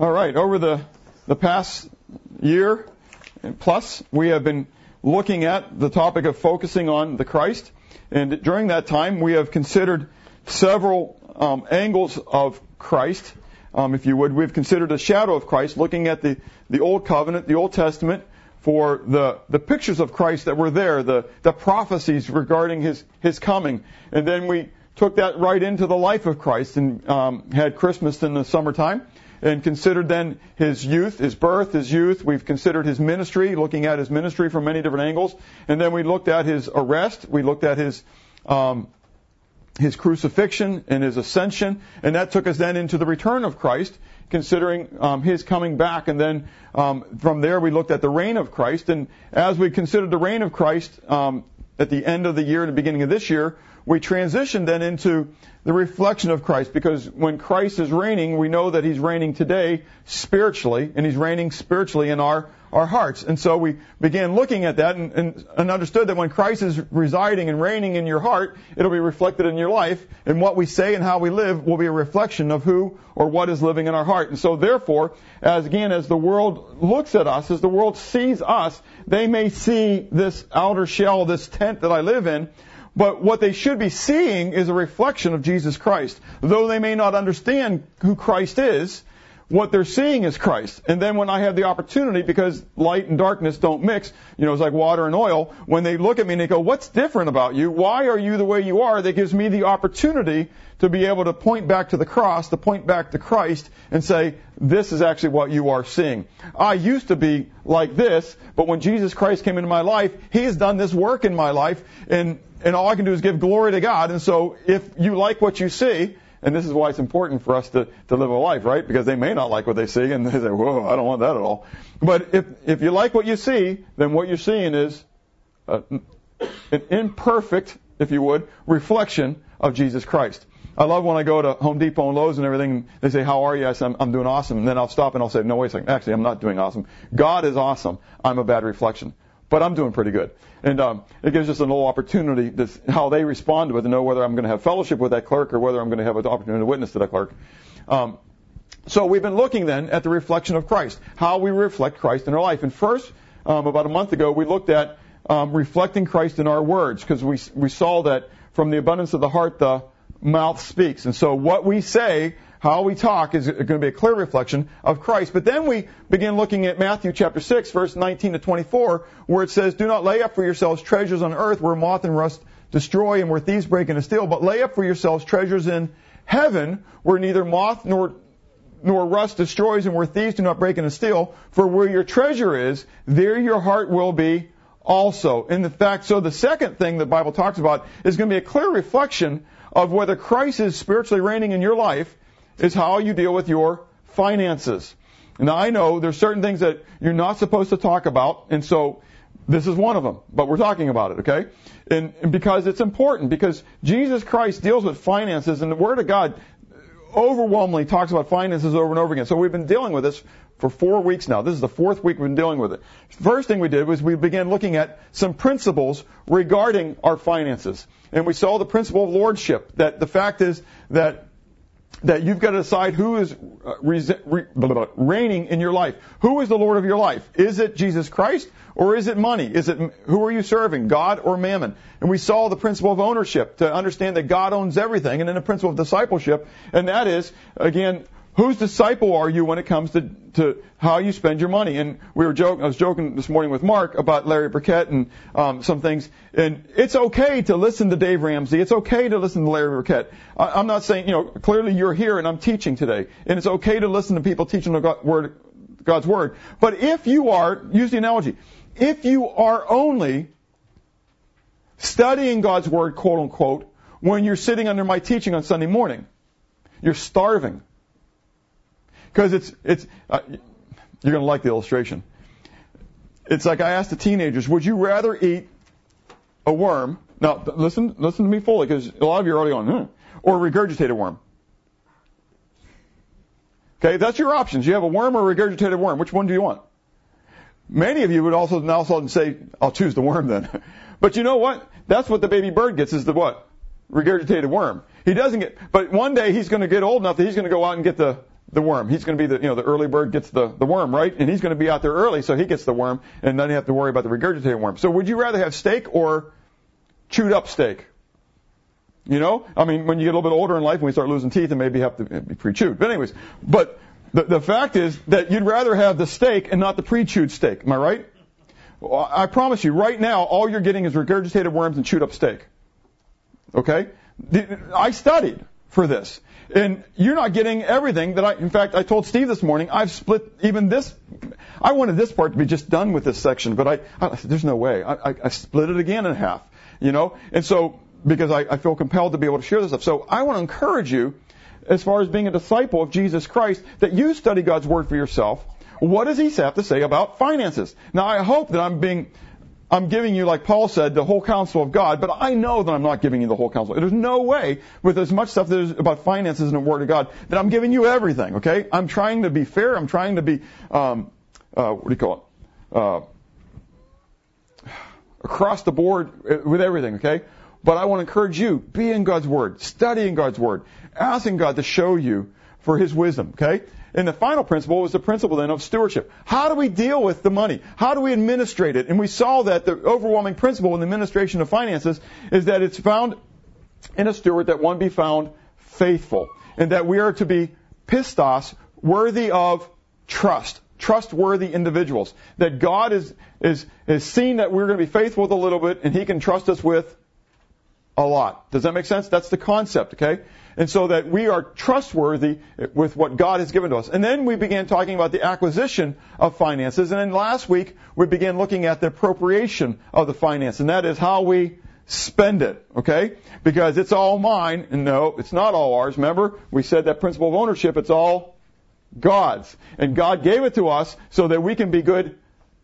All right, over the, the past year plus, we have been looking at the topic of focusing on the Christ. And during that time, we have considered several um, angles of Christ, um, if you would. We've considered the shadow of Christ, looking at the, the Old Covenant, the Old Testament, for the, the pictures of Christ that were there, the, the prophecies regarding his, his coming. And then we took that right into the life of Christ and um, had Christmas in the summertime and considered then his youth, his birth, his youth. We've considered his ministry, looking at his ministry from many different angles. And then we looked at his arrest. We looked at his, um, his crucifixion and his ascension. And that took us then into the return of Christ, considering um, his coming back. And then um, from there we looked at the reign of Christ. And as we considered the reign of Christ um, at the end of the year and the beginning of this year, we transition then into the reflection of Christ because when Christ is reigning, we know that He's reigning today spiritually, and He's reigning spiritually in our, our hearts. And so we began looking at that and, and, and understood that when Christ is residing and reigning in your heart, it'll be reflected in your life, and what we say and how we live will be a reflection of who or what is living in our heart. And so therefore, as again, as the world looks at us, as the world sees us, they may see this outer shell, this tent that I live in, but what they should be seeing is a reflection of Jesus Christ. Though they may not understand who Christ is, what they're seeing is Christ. And then when I have the opportunity, because light and darkness don't mix, you know, it's like water and oil, when they look at me and they go, what's different about you? Why are you the way you are? That gives me the opportunity to be able to point back to the cross, to point back to Christ and say, this is actually what you are seeing. I used to be like this, but when Jesus Christ came into my life, He has done this work in my life and, and all I can do is give glory to God. And so if you like what you see, and this is why it's important for us to, to live a life, right? Because they may not like what they see and they say, whoa, I don't want that at all. But if, if you like what you see, then what you're seeing is a, an imperfect, if you would, reflection of Jesus Christ. I love when I go to Home Depot and Lowe's and everything. They say, "How are you?" I say, "I'm, I'm doing awesome." And then I'll stop and I'll say, "No, wait a second. Actually, I'm not doing awesome. God is awesome. I'm a bad reflection, but I'm doing pretty good." And um, it gives us a little opportunity to how they respond to it to know whether I'm going to have fellowship with that clerk or whether I'm going to have an opportunity to witness to that clerk. Um, so we've been looking then at the reflection of Christ, how we reflect Christ in our life. And first, um, about a month ago, we looked at um, reflecting Christ in our words because we we saw that from the abundance of the heart the mouth speaks. And so what we say how we talk is going to be a clear reflection of Christ. But then we begin looking at Matthew chapter 6, verse 19 to 24, where it says, Do not lay up for yourselves treasures on earth where moth and rust destroy and where thieves break and steal, but lay up for yourselves treasures in heaven where neither moth nor nor rust destroys and where thieves do not break and steal. For where your treasure is, there your heart will be also. In the fact, so the second thing the Bible talks about is going to be a clear reflection of whether Christ is spiritually reigning in your life is how you deal with your finances. Now I know there's certain things that you're not supposed to talk about, and so this is one of them, but we're talking about it, okay? And, and because it's important, because Jesus Christ deals with finances, and the Word of God overwhelmingly talks about finances over and over again. So we've been dealing with this for four weeks now. This is the fourth week we've been dealing with it. First thing we did was we began looking at some principles regarding our finances. And we saw the principle of lordship, that the fact is that that you've got to decide who is uh, reigning in your life. Who is the Lord of your life? Is it Jesus Christ or is it money? Is it who are you serving, God or mammon? And we saw the principle of ownership to understand that God owns everything, and then the principle of discipleship, and that is again whose disciple are you when it comes to, to how you spend your money? And we were joking, I was joking this morning with Mark about Larry Burkett and um, some things. And it's okay to listen to Dave Ramsey. It's okay to listen to Larry Burkett. I, I'm not saying, you know, clearly you're here and I'm teaching today. And it's okay to listen to people teaching the God, word, God's Word. But if you are, use the analogy, if you are only studying God's Word, quote unquote, when you're sitting under my teaching on Sunday morning, you're starving. Because it's, it's, uh, you're going to like the illustration. It's like I asked the teenagers, would you rather eat a worm? Now, listen, listen to me fully, because a lot of you are already on, hmm, or regurgitated worm. Okay, that's your options. You have a worm or a regurgitated worm. Which one do you want? Many of you would also now say, I'll choose the worm then. but you know what? That's what the baby bird gets is the what? Regurgitated worm. He doesn't get, but one day he's going to get old enough that he's going to go out and get the the worm. He's going to be the, you know, the early bird gets the, the worm, right? And he's going to be out there early, so he gets the worm, and then you have to worry about the regurgitated worm. So would you rather have steak or chewed up steak? You know, I mean, when you get a little bit older in life, when you start losing teeth, and maybe have to be pre-chewed. But anyways, but the, the fact is that you'd rather have the steak and not the pre-chewed steak. Am I right? Well, I promise you, right now, all you're getting is regurgitated worms and chewed up steak. Okay? I studied for this. And you're not getting everything that I, in fact, I told Steve this morning, I've split even this, I wanted this part to be just done with this section, but I, I there's no way. I, I, I split it again in half, you know? And so, because I, I feel compelled to be able to share this stuff. So I want to encourage you, as far as being a disciple of Jesus Christ, that you study God's Word for yourself. What does He have to say about finances? Now I hope that I'm being, I'm giving you, like Paul said, the whole counsel of God, but I know that I'm not giving you the whole counsel. There's no way, with as much stuff there's about finances in the Word of God, that I'm giving you everything, okay? I'm trying to be fair. I'm trying to be, um, uh, what do you call it? Uh, across the board with everything, okay? But I want to encourage you, be in God's Word, studying God's Word, asking God to show you for His wisdom, okay? And the final principle was the principle then of stewardship. How do we deal with the money? How do we administrate it? And we saw that the overwhelming principle in the administration of finances is that it's found in a steward that one be found faithful. And that we are to be pistos, worthy of trust. Trustworthy individuals. That God is, is, is seen that we're going to be faithful with a little bit and He can trust us with a lot. Does that make sense? That's the concept, okay? And so that we are trustworthy with what God has given to us. And then we began talking about the acquisition of finances. And then last week we began looking at the appropriation of the finance. And that is how we spend it, okay? Because it's all mine. And no, it's not all ours. Remember, we said that principle of ownership, it's all God's. And God gave it to us so that we can be good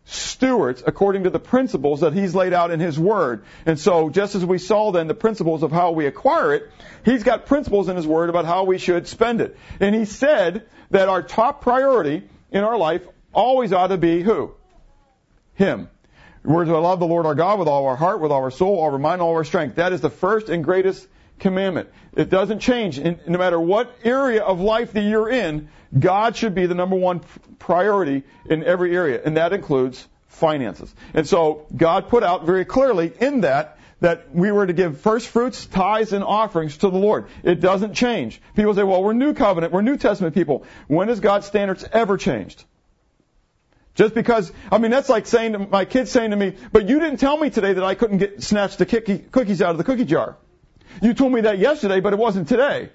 stewards according to the principles that he's laid out in his word. And so, just as we saw then the principles of how we acquire it, he's got principles in his word about how we should spend it. And he said that our top priority in our life always ought to be who? Him. We're to love the Lord our God with all our heart, with all our soul, all our mind, all our strength. That is the first and greatest commandment. It doesn't change. no matter what area of life that you're in, God should be the number one priority in every area, and that includes finances. And so God put out very clearly in that that we were to give first fruits, tithes, and offerings to the Lord. It doesn't change. People say, well, we're New Covenant, we're New Testament people. When has God's standards ever changed? Just because, I mean, that's like saying to my kids saying to me, but you didn't tell me today that I couldn't get, snatch the cookies out of the cookie jar. You told me that yesterday, but it wasn't today.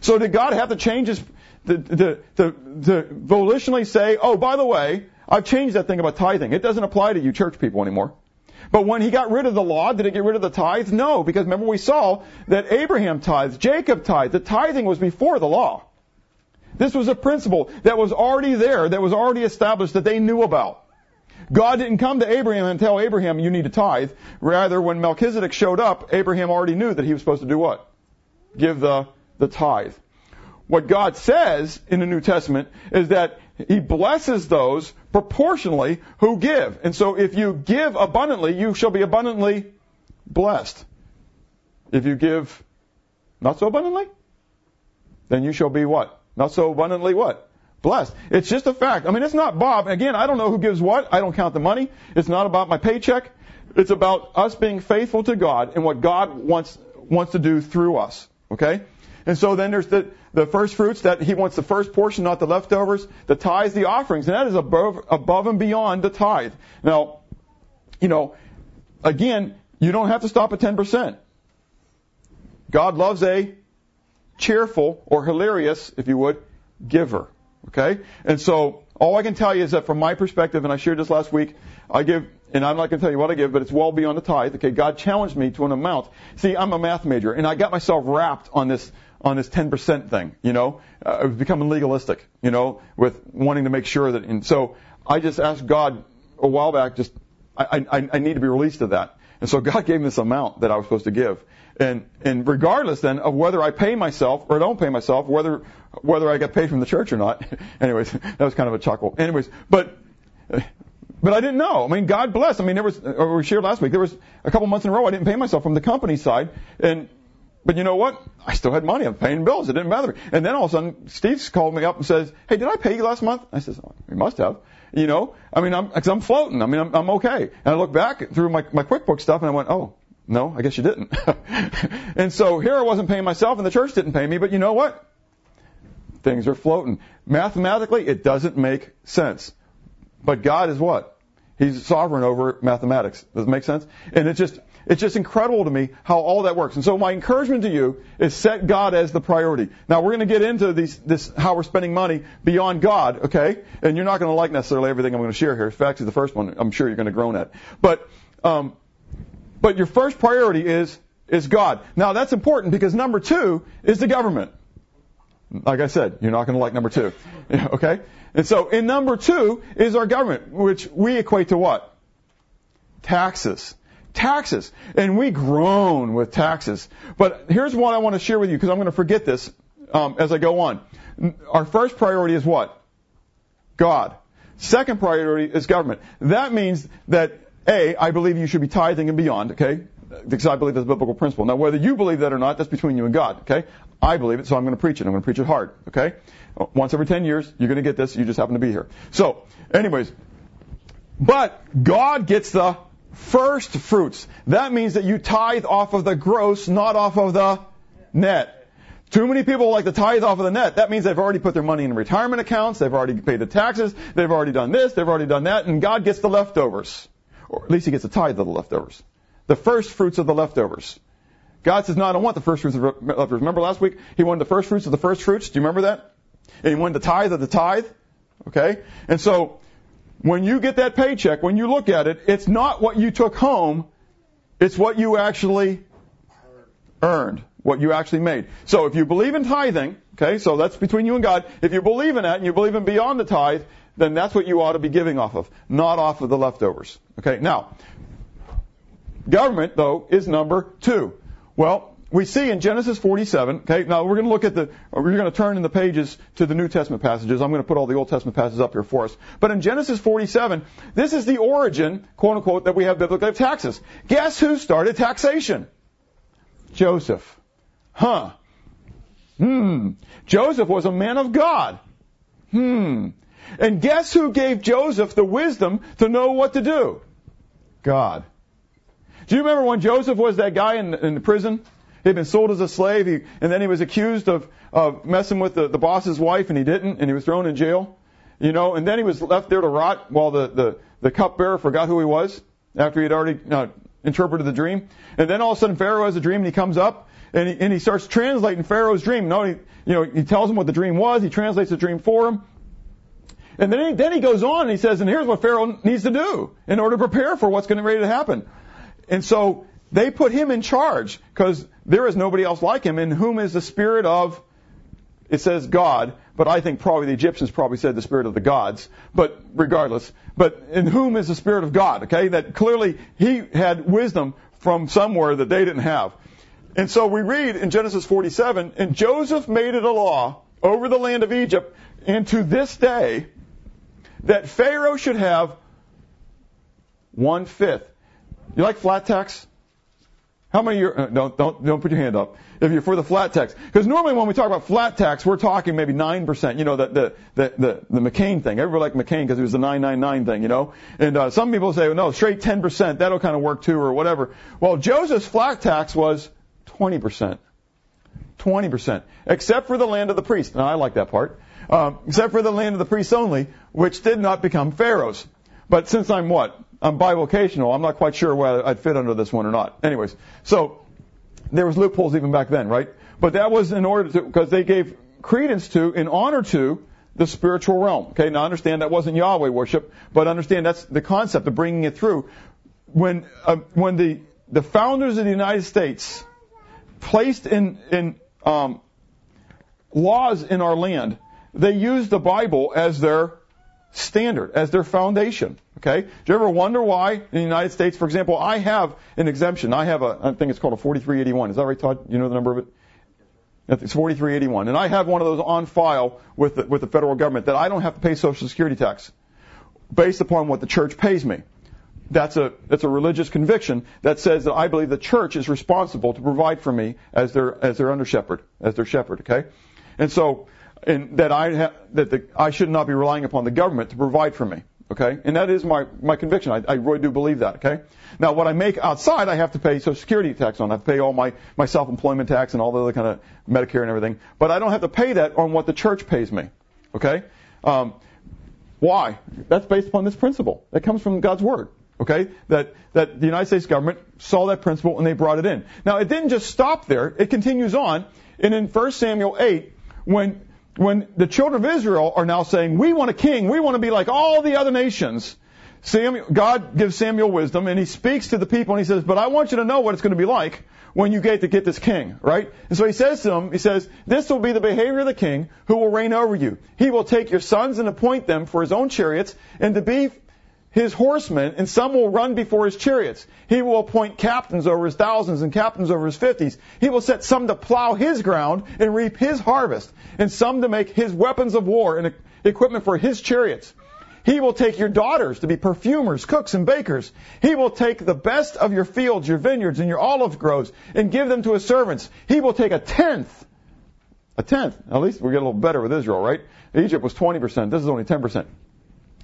So did God have to change his, to, to, to, to volitionally say, oh, by the way, I've changed that thing about tithing. It doesn't apply to you church people anymore. But when he got rid of the law, did it get rid of the tithe? No, because remember we saw that Abraham tithed, Jacob tithed. The tithing was before the law. This was a principle that was already there, that was already established, that they knew about. God didn't come to Abraham and tell Abraham, you need to tithe. Rather, when Melchizedek showed up, Abraham already knew that he was supposed to do what? Give the, the tithe. What God says in the New Testament is that He blesses those proportionally who give. And so if you give abundantly, you shall be abundantly blessed. If you give not so abundantly, then you shall be what? Not so abundantly what? Blessed. It's just a fact. I mean, it's not Bob. Again, I don't know who gives what. I don't count the money. It's not about my paycheck. It's about us being faithful to God and what God wants wants to do through us. Okay? And so then there's the, the first fruits that he wants the first portion, not the leftovers, the tithes, the offerings, and that is above, above and beyond the tithe. Now, you know, again, you don't have to stop at 10%. God loves a cheerful or hilarious, if you would, giver. Okay? And so, all I can tell you is that from my perspective, and I shared this last week, I give, and I'm not going to tell you what I give, but it's well beyond the tithe. Okay, God challenged me to an amount. See, I'm a math major, and I got myself wrapped on this on this 10% thing. You know, uh, I was becoming legalistic. You know, with wanting to make sure that. And so I just asked God a while back, just I, I, I need to be released of that. And so God gave me this amount that I was supposed to give. And, and regardless then of whether I pay myself or don't pay myself, whether, whether I got paid from the church or not. Anyways, that was kind of a chuckle. Anyways, but, but I didn't know. I mean, God bless. I mean, there was, or we shared last week, there was a couple months in a row I didn't pay myself from the company side. And But you know what? I still had money. I'm paying bills. It didn't me. And then all of a sudden, Steve's called me up and says, "Hey, did I pay you last month?" I says, oh, "You must have." You know, I mean, I'm, cause I'm floating. I mean, I'm, I'm okay. And I look back through my, my QuickBooks stuff and I went, "Oh, no, I guess you didn't." and so here I wasn't paying myself, and the church didn't pay me. But you know what? Things are floating. Mathematically, it doesn't make sense. But God is what? He's sovereign over mathematics. Does it make sense? And it's just it's just incredible to me how all that works. And so my encouragement to you is set God as the priority. Now we're going to get into these, this, how we're spending money beyond God, okay? And you're not going to like necessarily everything I'm going to share here. Actually, the first one I'm sure you're going to groan at. But, um, but your first priority is, is God. Now that's important because number two is the government. Like I said, you're not going to like number two. okay? And so in number two is our government, which we equate to what? Taxes taxes. And we groan with taxes. But here's what I want to share with you because I'm going to forget this um, as I go on. Our first priority is what? God. Second priority is government. That means that A, I believe you should be tithing and beyond, okay? Because I believe that's a biblical principle. Now, whether you believe that or not, that's between you and God, okay? I believe it, so I'm going to preach it. I'm going to preach it hard, okay? Once every 10 years, you're going to get this. You just happen to be here. So, anyways, but God gets the first fruits. That means that you tithe off of the gross, not off of the net. Too many people like to tithe off of the net. That means they've already put their money in retirement accounts, they've already paid the taxes, they've already done this, they've already done that, and God gets the leftovers. Or at least He gets a tithe of the leftovers. The first fruits of the leftovers. God says, no, I don't want the first fruits of the leftovers. Remember last week? He wanted the first fruits of the first fruits. Do you remember that? And he wanted the tithe of the tithe. Okay? And so, when you get that paycheck, when you look at it, it's not what you took home, it's what you actually earned, what you actually made. So if you believe in tithing, okay, so that's between you and God, if you believe in that and you believe in beyond the tithe, then that's what you ought to be giving off of, not off of the leftovers. Okay, now, government, though, is number two. Well, we see in Genesis 47, okay, now we're going to look at the, we're going to turn in the pages to the New Testament passages. I'm going to put all the Old Testament passages up here for us. But in Genesis 47, this is the origin, quote unquote, that we have biblically of taxes. Guess who started taxation? Joseph. Huh. Hmm. Joseph was a man of God. Hmm. And guess who gave Joseph the wisdom to know what to do? God. Do you remember when Joseph was that guy in, in the prison? He'd been sold as a slave, he, and then he was accused of, of messing with the, the boss's wife, and he didn't, and he was thrown in jail. You know, and then he was left there to rot while the, the, the cupbearer forgot who he was after he had already uh, interpreted the dream. And then all of a sudden Pharaoh has a dream, and he comes up, and he, and he starts translating Pharaoh's dream. No, he, you know, he tells him what the dream was, he translates the dream for him. And then he, then he goes on and he says, and here's what Pharaoh needs to do in order to prepare for what's going to ready to happen. And so they put him in charge because there is nobody else like him in whom is the spirit of, it says God, but I think probably the Egyptians probably said the spirit of the gods, but regardless, but in whom is the spirit of God, okay? That clearly he had wisdom from somewhere that they didn't have. And so we read in Genesis 47, and Joseph made it a law over the land of Egypt, and to this day, that Pharaoh should have one fifth. You like flat tax? How many are, uh, don't, don't, don't put your hand up if you're for the flat tax. Because normally when we talk about flat tax, we're talking maybe 9%, you know, the, the, the, the, the McCain thing. Everybody liked McCain because it was the 999 thing, you know. And, uh, some people say, well, no, straight 10%, that'll kind of work too, or whatever. Well, Joseph's flat tax was 20%. 20%. Except for the land of the priest. Now, I like that part. Um, except for the land of the priests only, which did not become Pharaoh's. But since I'm what? I'm bivocational. I'm not quite sure whether I'd fit under this one or not. Anyways, so there was loopholes even back then, right? But that was in order to, because they gave credence to, in honor to, the spiritual realm. Okay, now understand that wasn't Yahweh worship, but understand that's the concept of bringing it through. When uh, when the the founders of the United States placed in in um, laws in our land, they used the Bible as their standard, as their foundation. Okay? Do you ever wonder why in the United States, for example, I have an exemption. I have a, I think it's called a 4381. Is that right, Todd? You know the number of it? It's 4381. And I have one of those on file with the, with the federal government that I don't have to pay Social Security tax based upon what the church pays me. that's a that's a religious conviction that says that I believe the church is responsible to provide for me as their as their under shepherd, as their shepherd. Okay, and so and that I ha- that the, I should not be relying upon the government to provide for me. Okay, and that is my my conviction. I, I really do believe that. Okay, now what I make outside, I have to pay Social Security tax on. I pay all my my self-employment tax and all the other kind of Medicare and everything. But I don't have to pay that on what the church pays me. Okay, um, why? That's based upon this principle. That comes from God's word. Okay, that that the United States government saw that principle and they brought it in. Now it didn't just stop there. It continues on, and in 1 Samuel 8, when when the children of Israel are now saying, we want a king, we want to be like all the other nations, Samuel, God gives Samuel wisdom and he speaks to the people and he says, but I want you to know what it's going to be like when you get to get this king, right? And so he says to them, he says, this will be the behavior of the king who will reign over you. He will take your sons and appoint them for his own chariots and to be his horsemen, and some will run before his chariots. He will appoint captains over his thousands and captains over his fifties. He will set some to plow his ground and reap his harvest, and some to make his weapons of war and equipment for his chariots. He will take your daughters to be perfumers, cooks, and bakers. He will take the best of your fields, your vineyards, and your olive groves, and give them to his servants. He will take a tenth. A tenth. At least we get a little better with Israel, right? Egypt was 20%. This is only 10%.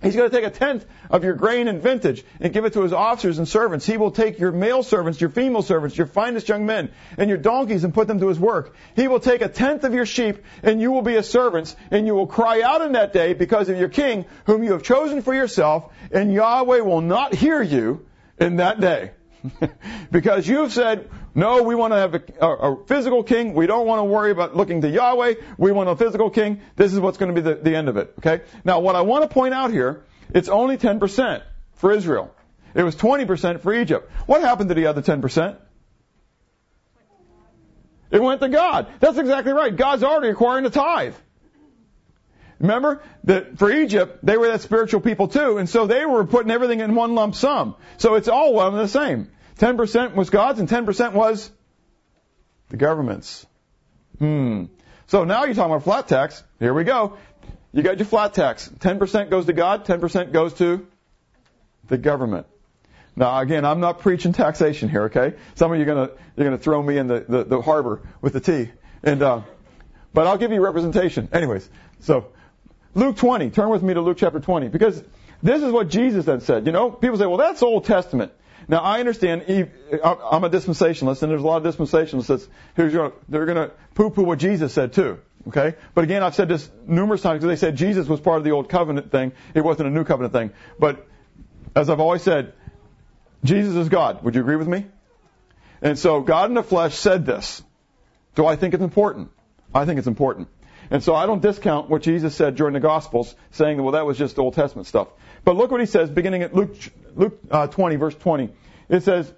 He's going to take a tenth of your grain and vintage and give it to his officers and servants. He will take your male servants, your female servants, your finest young men, and your donkeys and put them to his work. He will take a tenth of your sheep, and you will be his servants, and you will cry out in that day because of your king, whom you have chosen for yourself, and Yahweh will not hear you in that day. because you've said, no, we want to have a, a, a, physical king. We don't want to worry about looking to Yahweh. We want a physical king. This is what's going to be the, the end of it. Okay? Now, what I want to point out here, it's only 10% for Israel. It was 20% for Egypt. What happened to the other 10%? It went to God. That's exactly right. God's already requiring a tithe. Remember that for Egypt, they were that spiritual people too, and so they were putting everything in one lump sum. So it's all one and the same. 10% was God's and 10% was the government's. Hmm. So now you're talking about flat tax. Here we go. You got your flat tax. 10% goes to God, 10% goes to the government. Now again, I'm not preaching taxation here, okay? Some of you are gonna, you're gonna throw me in the, the, the harbor with the tea. And, uh, but I'll give you representation. Anyways, so Luke 20, turn with me to Luke chapter 20, because this is what Jesus then said. You know, people say, well, that's Old Testament. Now I understand. Uh, I'm a dispensationalist, and there's a lot of dispensationalists going they're going to poo-poo what Jesus said too. Okay, but again, I've said this numerous times because they said Jesus was part of the old covenant thing. It wasn't a new covenant thing. But as I've always said, Jesus is God. Would you agree with me? And so God in the flesh said this. Do I think it's important? I think it's important. And so I don't discount what Jesus said during the Gospels, saying, well, that was just Old Testament stuff. But look what he says, beginning at Luke, Luke uh, 20, verse 20. It says,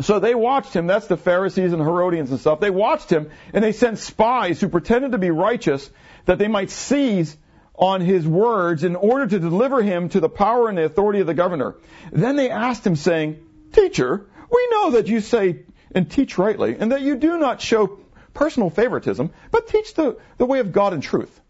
so they watched him, that's the Pharisees and Herodians and stuff. They watched him, and they sent spies who pretended to be righteous that they might seize on his words in order to deliver him to the power and the authority of the governor. Then they asked him, saying, Teacher, we know that you say and teach rightly, and that you do not show personal favoritism, but teach the, the way of God and truth.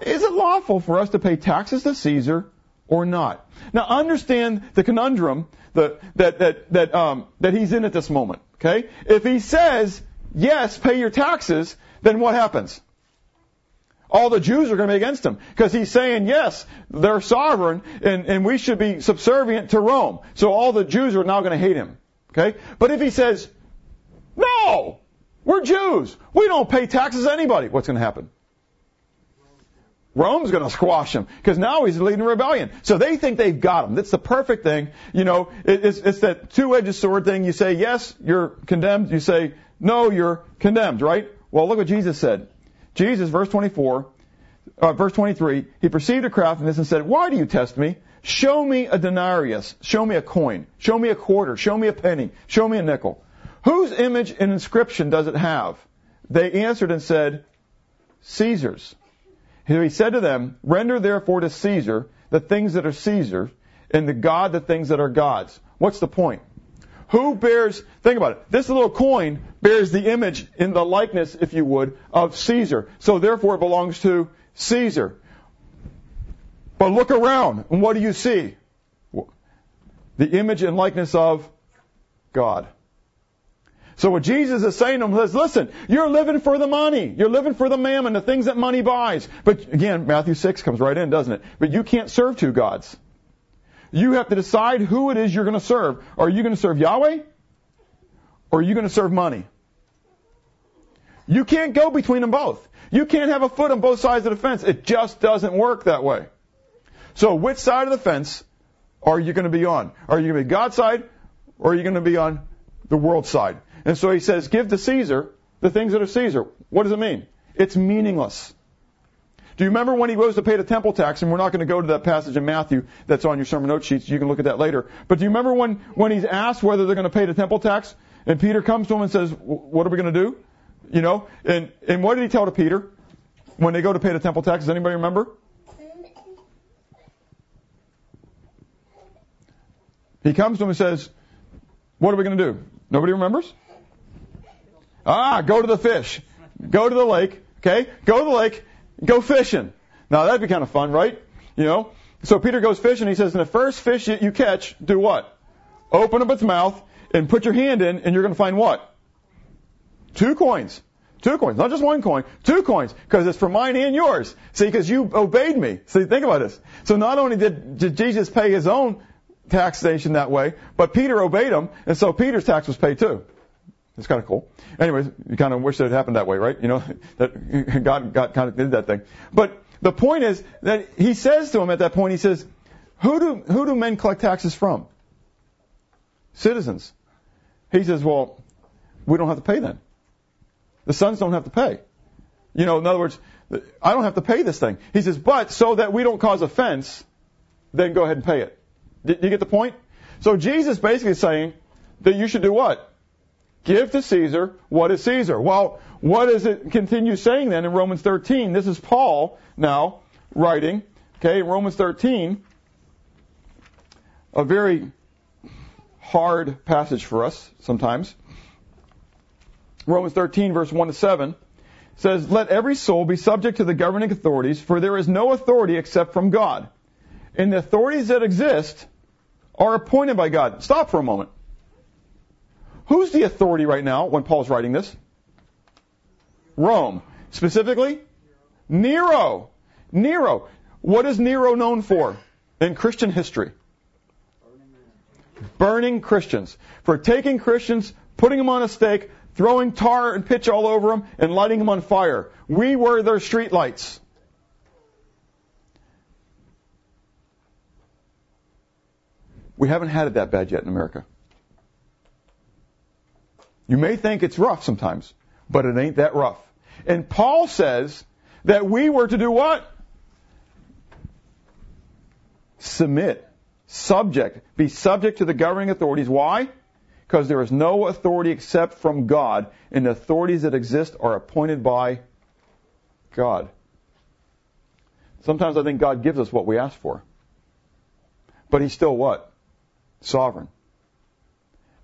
Is it lawful for us to pay taxes to Caesar or not? Now understand the conundrum that, that, that, that, um, that he's in at this moment. Okay? If he says, yes, pay your taxes, then what happens? All the Jews are going to be against him because he's saying, yes, they're sovereign and, and we should be subservient to Rome. So all the Jews are now going to hate him. Okay? But if he says, no, we're Jews. We don't pay taxes to anybody. What's going to happen? Rome's going to squash him because now he's leading a rebellion. So they think they've got him. That's the perfect thing. You know, it's, it's that two-edged sword thing. You say yes, you're condemned. You say no, you're condemned. Right? Well, look what Jesus said. Jesus, verse 24, uh, verse 23. He perceived a craftiness and said, "Why do you test me? Show me a denarius. Show me a coin. Show me a quarter. Show me a penny. Show me a nickel." Whose image and inscription does it have? They answered and said, Caesar's. He said to them, Render therefore to Caesar the things that are Caesar's, and to God the things that are God's. What's the point? Who bears, think about it, this little coin bears the image in the likeness, if you would, of Caesar. So therefore it belongs to Caesar. But look around, and what do you see? the image and likeness of God. So what Jesus is saying to them is, listen, you're living for the money. You're living for the mammon, the things that money buys. But again, Matthew 6 comes right in, doesn't it? But you can't serve two gods. You have to decide who it is you're going to serve. Are you going to serve Yahweh? Or are you going to serve money? You can't go between them both. You can't have a foot on both sides of the fence. It just doesn't work that way. So which side of the fence are you going to be on? Are you going to be God's side or are you going to be on the world side? And so he says, give to Caesar the things that are Caesar. What does it mean? It's meaningless. Do you remember when he goes to pay the temple tax? And we're not going to go to that passage in Matthew that's on your sermon note sheets. You can look at that later. But do you remember when, when he's asked whether they're going to pay the temple tax? And Peter comes to him and says, what are we going to do? You know, and, and what did he tell to Peter when they go to pay the temple tax? Does anybody remember? He comes to him and says, what are we going to do? Nobody remembers? Ah, go to the fish. Go to the lake. Okay? Go to the lake. Go fishing. Now that'd be kind of fun, right? You know? So Peter goes fishing. He says, "In the first fish that you catch, do what? Open up its mouth and put your hand in, and you're going to find what? Two coins. Two coins, not just one coin, two coins, because it's for mine and yours. See, because you obeyed me. See, think about this. So not only did, did Jesus pay his own taxation that way, but Peter obeyed him, and so Peter's tax was paid too. It's kind of cool. Anyways, you kind of wish that it happened that way, right? You know, that God, God kind of did that thing. But the point is that he says to him at that point, he says, who do, who do men collect taxes from? Citizens. He says, well, we don't have to pay then. The sons don't have to pay. You know, in other words, I don't have to pay this thing. He says, but so that we don't cause offense, then go ahead and pay it. Did you get the point? So Jesus basically saying that you should do what? Give to Caesar what is Caesar. Well, what does it continue saying then in Romans 13? This is Paul now writing, okay, Romans 13, a very hard passage for us sometimes. Romans 13, verse 1 to 7 says, Let every soul be subject to the governing authorities, for there is no authority except from God. And the authorities that exist are appointed by God. Stop for a moment. Who's the authority right now when Paul's writing this? Rome. Specifically? Nero. Nero. What is Nero known for in Christian history? Burning Christians. For taking Christians, putting them on a stake, throwing tar and pitch all over them, and lighting them on fire. We were their streetlights. We haven't had it that bad yet in America. You may think it's rough sometimes, but it ain't that rough. And Paul says that we were to do what? Submit. Subject. Be subject to the governing authorities. Why? Because there is no authority except from God, and the authorities that exist are appointed by God. Sometimes I think God gives us what we ask for. But He's still what? Sovereign.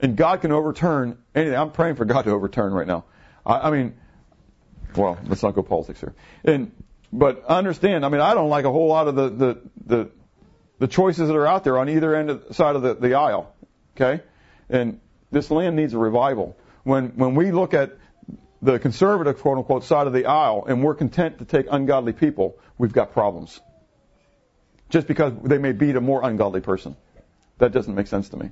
And God can overturn anything. I'm praying for God to overturn right now. I, I mean, well, let's not go politics here. And but understand, I mean, I don't like a whole lot of the the the, the choices that are out there on either end of the side of the, the aisle. Okay, and this land needs a revival. When when we look at the conservative quote unquote side of the aisle and we're content to take ungodly people, we've got problems. Just because they may beat a more ungodly person. That doesn't make sense to me.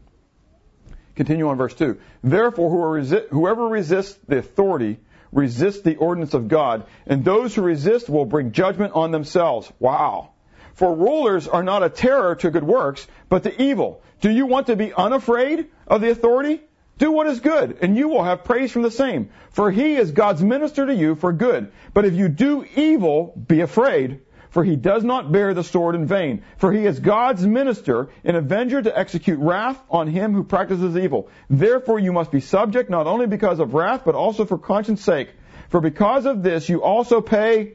Continue on verse 2. Therefore, whoever resists the authority resists the ordinance of God, and those who resist will bring judgment on themselves. Wow. For rulers are not a terror to good works, but to evil. Do you want to be unafraid of the authority? Do what is good, and you will have praise from the same. For he is God's minister to you for good. But if you do evil, be afraid, for he does not bear the sword in vain. For he is God's minister, an avenger to execute wrath on him who practices evil. Therefore you must be subject not only because of wrath, but also for conscience sake. For because of this you also pay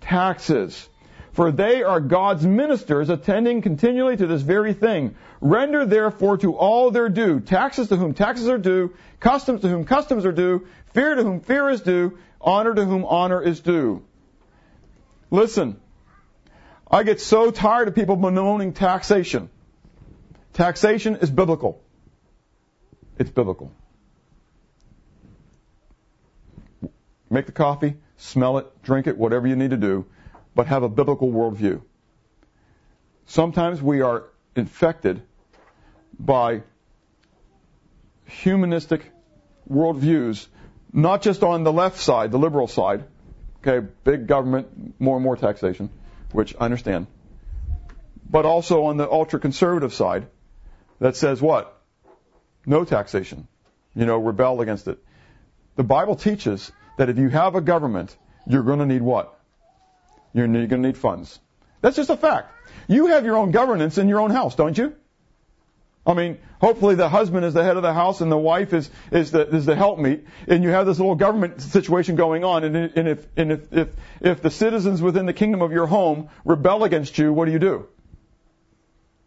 taxes. For they are God's ministers attending continually to this very thing. Render therefore to all their due. Taxes to whom taxes are due, customs to whom customs are due, fear to whom fear is due, honor to whom honor is due. Listen, I get so tired of people bemoaning taxation. Taxation is biblical. It's biblical. Make the coffee, smell it, drink it, whatever you need to do, but have a biblical worldview. Sometimes we are infected by humanistic worldviews, not just on the left side, the liberal side, okay, big government, more and more taxation, which I understand, but also on the ultra conservative side that says what? No taxation. You know, rebel against it. The Bible teaches that if you have a government, you're going to need what? You're going to need funds. That's just a fact. You have your own governance in your own house, don't you? I mean, hopefully the husband is the head of the house and the wife is, is the, is the helpmeet, and you have this little government situation going on, and, and, if, and if, if, if the citizens within the kingdom of your home rebel against you, what do you do?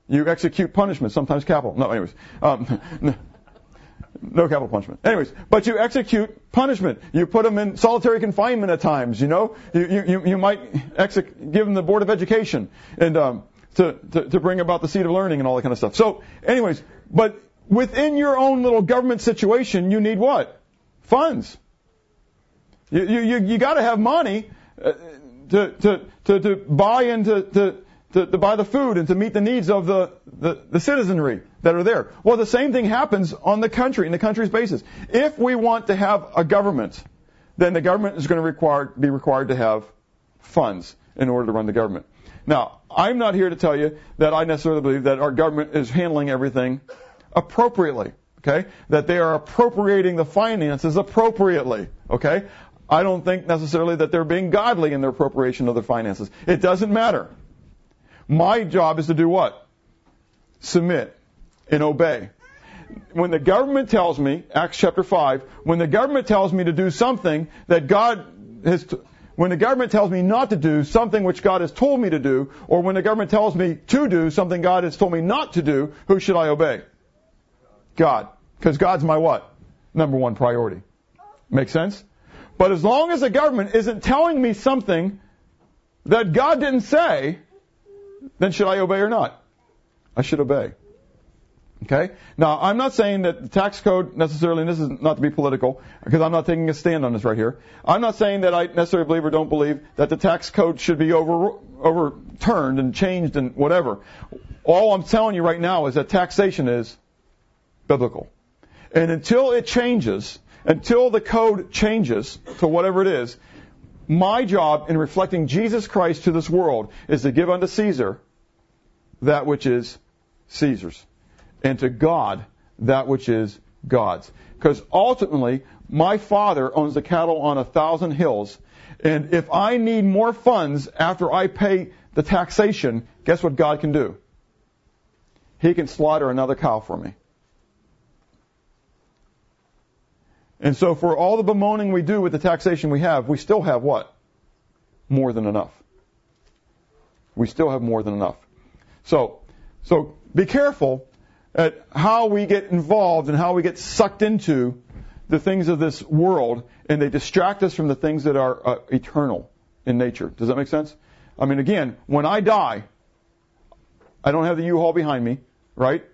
You execute punishment, sometimes capital. No, anyways. Um, no no capital punishment. Anyways, but you execute punishment. You put them in solitary confinement at times, you know? You, you, you might exec- give them the Board of Education. And, um, to, to, to bring about the seed of learning and all that kind of stuff. So, anyways, but within your own little government situation, you need what? Funds. You, you, you got to have money uh, to, to, to, to buy into, to, to, to buy the food and to meet the needs of the, the, the citizenry that are there. Well, the same thing happens on the country, in the country's basis. If we want to have a government, then the government is going to require, be required to have funds in order to run the government. Now, I'm not here to tell you that I necessarily believe that our government is handling everything appropriately. Okay? That they are appropriating the finances appropriately. Okay? I don't think necessarily that they're being godly in their appropriation of their finances. It doesn't matter. My job is to do what? Submit and obey. When the government tells me, Acts chapter 5, when the government tells me to do something that God has, when the government tells me not to do something which God has told me to do, or when the government tells me to do something God has told me not to do, who should I obey? God. Because God's my what? Number one priority. Make sense? But as long as the government isn't telling me something that God didn't say, then should I obey or not? I should obey. Okay? Now, I'm not saying that the tax code necessarily, and this is not to be political, because I'm not taking a stand on this right here. I'm not saying that I necessarily believe or don't believe that the tax code should be over, overturned and changed and whatever. All I'm telling you right now is that taxation is biblical. And until it changes, until the code changes to whatever it is, my job in reflecting Jesus Christ to this world is to give unto Caesar that which is Caesar's and to God that which is God's. Because ultimately, my father owns the cattle on a thousand hills, and if I need more funds after I pay the taxation, guess what God can do? He can slaughter another cow for me. And so for all the bemoaning we do with the taxation we have, we still have what? More than enough. We still have more than enough. So, so be careful at how we get involved and how we get sucked into the things of this world, and they distract us from the things that are uh, eternal in nature. Does that make sense? I mean, again, when I die, I don't have the U-Haul behind me, right?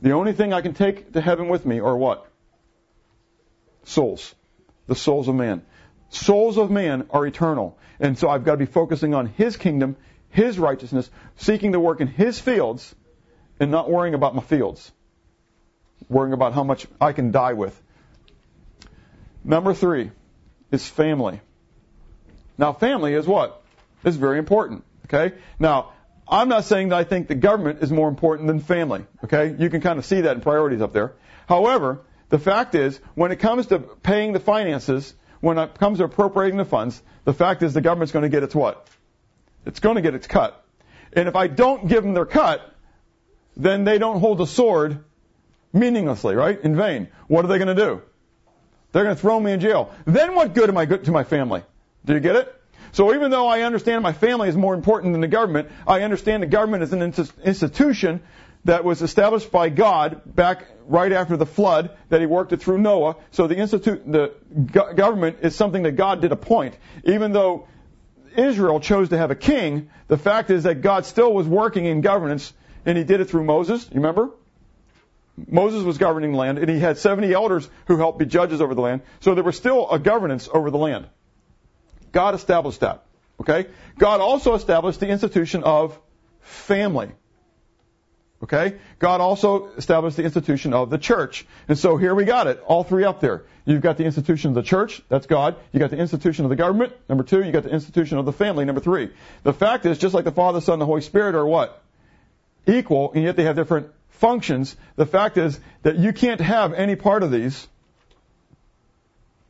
The only thing I can take to heaven with me are what? Souls. The souls of man. Souls of man are eternal. And so I've got to be focusing on His kingdom, His righteousness, seeking to work in His fields, and not worrying about my fields, worrying about how much I can die with. Number three is family. Now, family is what? Is very important. Okay? Now, I'm not saying that I think the government is more important than family. Okay? You can kind of see that in priorities up there. However, the fact is, when it comes to paying the finances, when it comes to appropriating the funds, the fact is the government's going to get its what? It's going to get its cut. And if I don't give them their cut, then they don't hold the sword meaninglessly, right? In vain. What are they going to do? They're going to throw me in jail. Then what good am I good to my family? Do you get it? So even though I understand my family is more important than the government, I understand the government is an institution that was established by God back right after the flood that he worked it through Noah. So the institute, the government is something that God did appoint. Even though Israel chose to have a king, the fact is that God still was working in governance and he did it through Moses. You remember? Moses was governing the land, and he had 70 elders who helped be judges over the land. So there was still a governance over the land. God established that. Okay? God also established the institution of family. Okay? God also established the institution of the church. And so here we got it. All three up there. You've got the institution of the church. That's God. You got the institution of the government. Number two. You got the institution of the family. Number three. The fact is, just like the Father, Son, and the Holy Spirit are what? Equal, and yet they have different functions. The fact is that you can't have any part of these.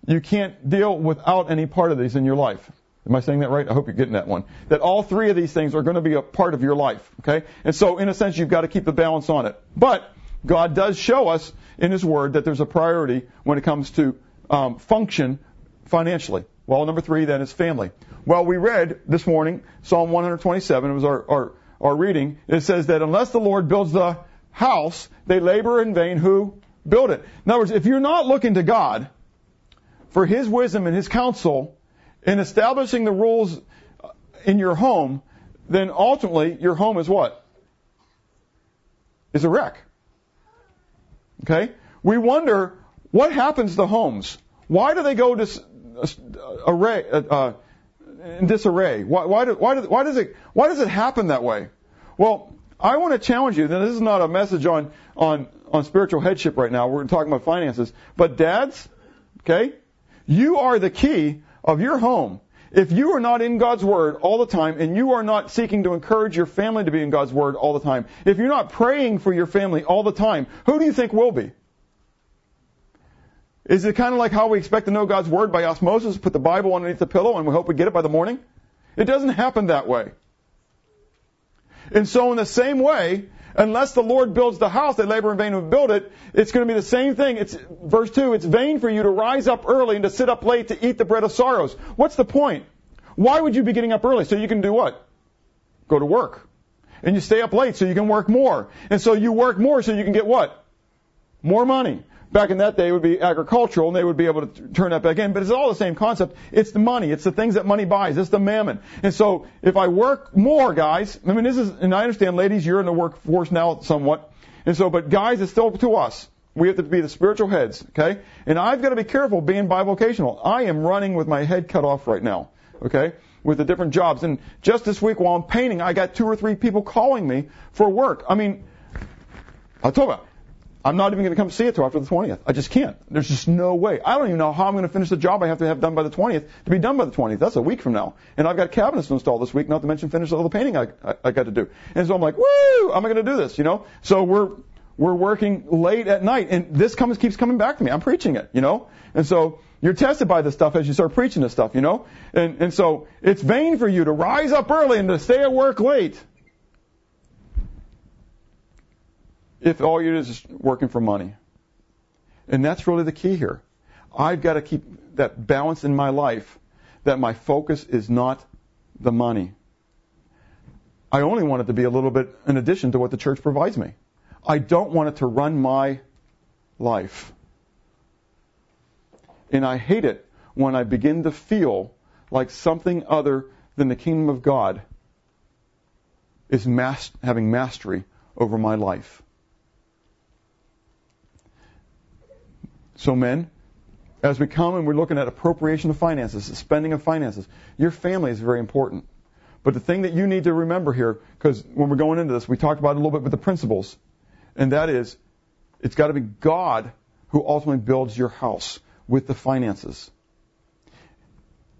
You can't deal without any part of these in your life. Am I saying that right? I hope you're getting that one. That all three of these things are going to be a part of your life. Okay? And so, in a sense, you've got to keep the balance on it. But God does show us in His Word that there's a priority when it comes to um, function financially. Well, number three then is family. Well, we read this morning Psalm 127. It was our, our, our reading. It says that unless the Lord builds the house, they labor in vain who build it. In other words, if you're not looking to God for His wisdom and His counsel, in establishing the rules in your home, then ultimately your home is what? Is a wreck. Okay? We wonder what happens to homes. Why do they go to array, uh, in disarray? Why, why, do, why, do, why, does it, why does it happen that way? Well, I want to challenge you. Now, this is not a message on, on, on spiritual headship right now. We're talking about finances. But dads, okay, you are the key of your home, if you are not in God's Word all the time and you are not seeking to encourage your family to be in God's Word all the time, if you're not praying for your family all the time, who do you think will be? Is it kind of like how we expect to know God's Word by osmosis, put the Bible underneath the pillow and we hope we get it by the morning? It doesn't happen that way. And so in the same way, Unless the Lord builds the house, they labor in vain who build it. It's going to be the same thing. It's verse two. It's vain for you to rise up early and to sit up late to eat the bread of sorrows. What's the point? Why would you be getting up early? So you can do what? Go to work. And you stay up late so you can work more. And so you work more so you can get what? More money. Back in that day, it would be agricultural, and they would be able to turn that back in. But it's all the same concept. It's the money. It's the things that money buys. It's the mammon. And so, if I work more, guys, I mean, this is, and I understand, ladies, you're in the workforce now somewhat. And so, but guys, it's still to us. We have to be the spiritual heads, okay? And I've got to be careful being bivocational. I am running with my head cut off right now, okay? With the different jobs. And just this week while I'm painting, I got two or three people calling me for work. I mean, I'll talk about I'm not even going to come see it till after the 20th. I just can't. There's just no way. I don't even know how I'm going to finish the job I have to have done by the 20th to be done by the 20th. That's a week from now. And I've got cabinets to install this week, not to mention finish all the painting I, I, I got to do. And so I'm like, woo, am I going to do this, you know? So we're, we're working late at night and this comes, keeps coming back to me. I'm preaching it, you know? And so you're tested by this stuff as you start preaching this stuff, you know? And, and so it's vain for you to rise up early and to stay at work late if all you do is working for money. And that's really the key here. I've got to keep that balance in my life that my focus is not the money. I only want it to be a little bit in addition to what the church provides me. I don't want it to run my life. And I hate it when I begin to feel like something other than the kingdom of God is mas- having mastery over my life. So, men, as we come and we're looking at appropriation of finances, spending of finances, your family is very important. But the thing that you need to remember here, because when we're going into this, we talked about it a little bit with the principles, and that is, it's got to be God who ultimately builds your house with the finances.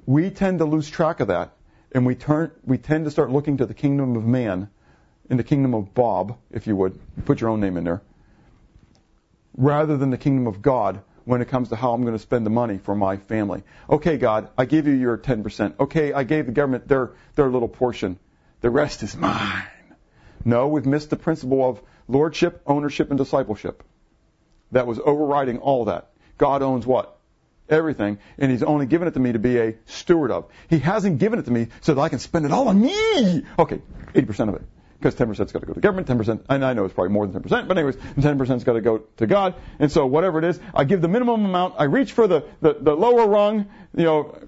We tend to lose track of that, and we turn, we tend to start looking to the kingdom of man, in the kingdom of Bob, if you would, put your own name in there, rather than the kingdom of God, when it comes to how I'm going to spend the money for my family. Okay, God, I give you your 10%. Okay, I gave the government their, their little portion. The rest is mine. No, we've missed the principle of lordship, ownership, and discipleship. That was overriding all that. God owns what? Everything, and He's only given it to me to be a steward of. He hasn't given it to me so that I can spend it all on me. Okay, 80% of it because 10%'s got to go to government, 10%, and I know it's probably more than 10%, but anyways, 10%'s got to go to God. And so whatever it is, I give the minimum amount, I reach for the, the, the lower rung, you know,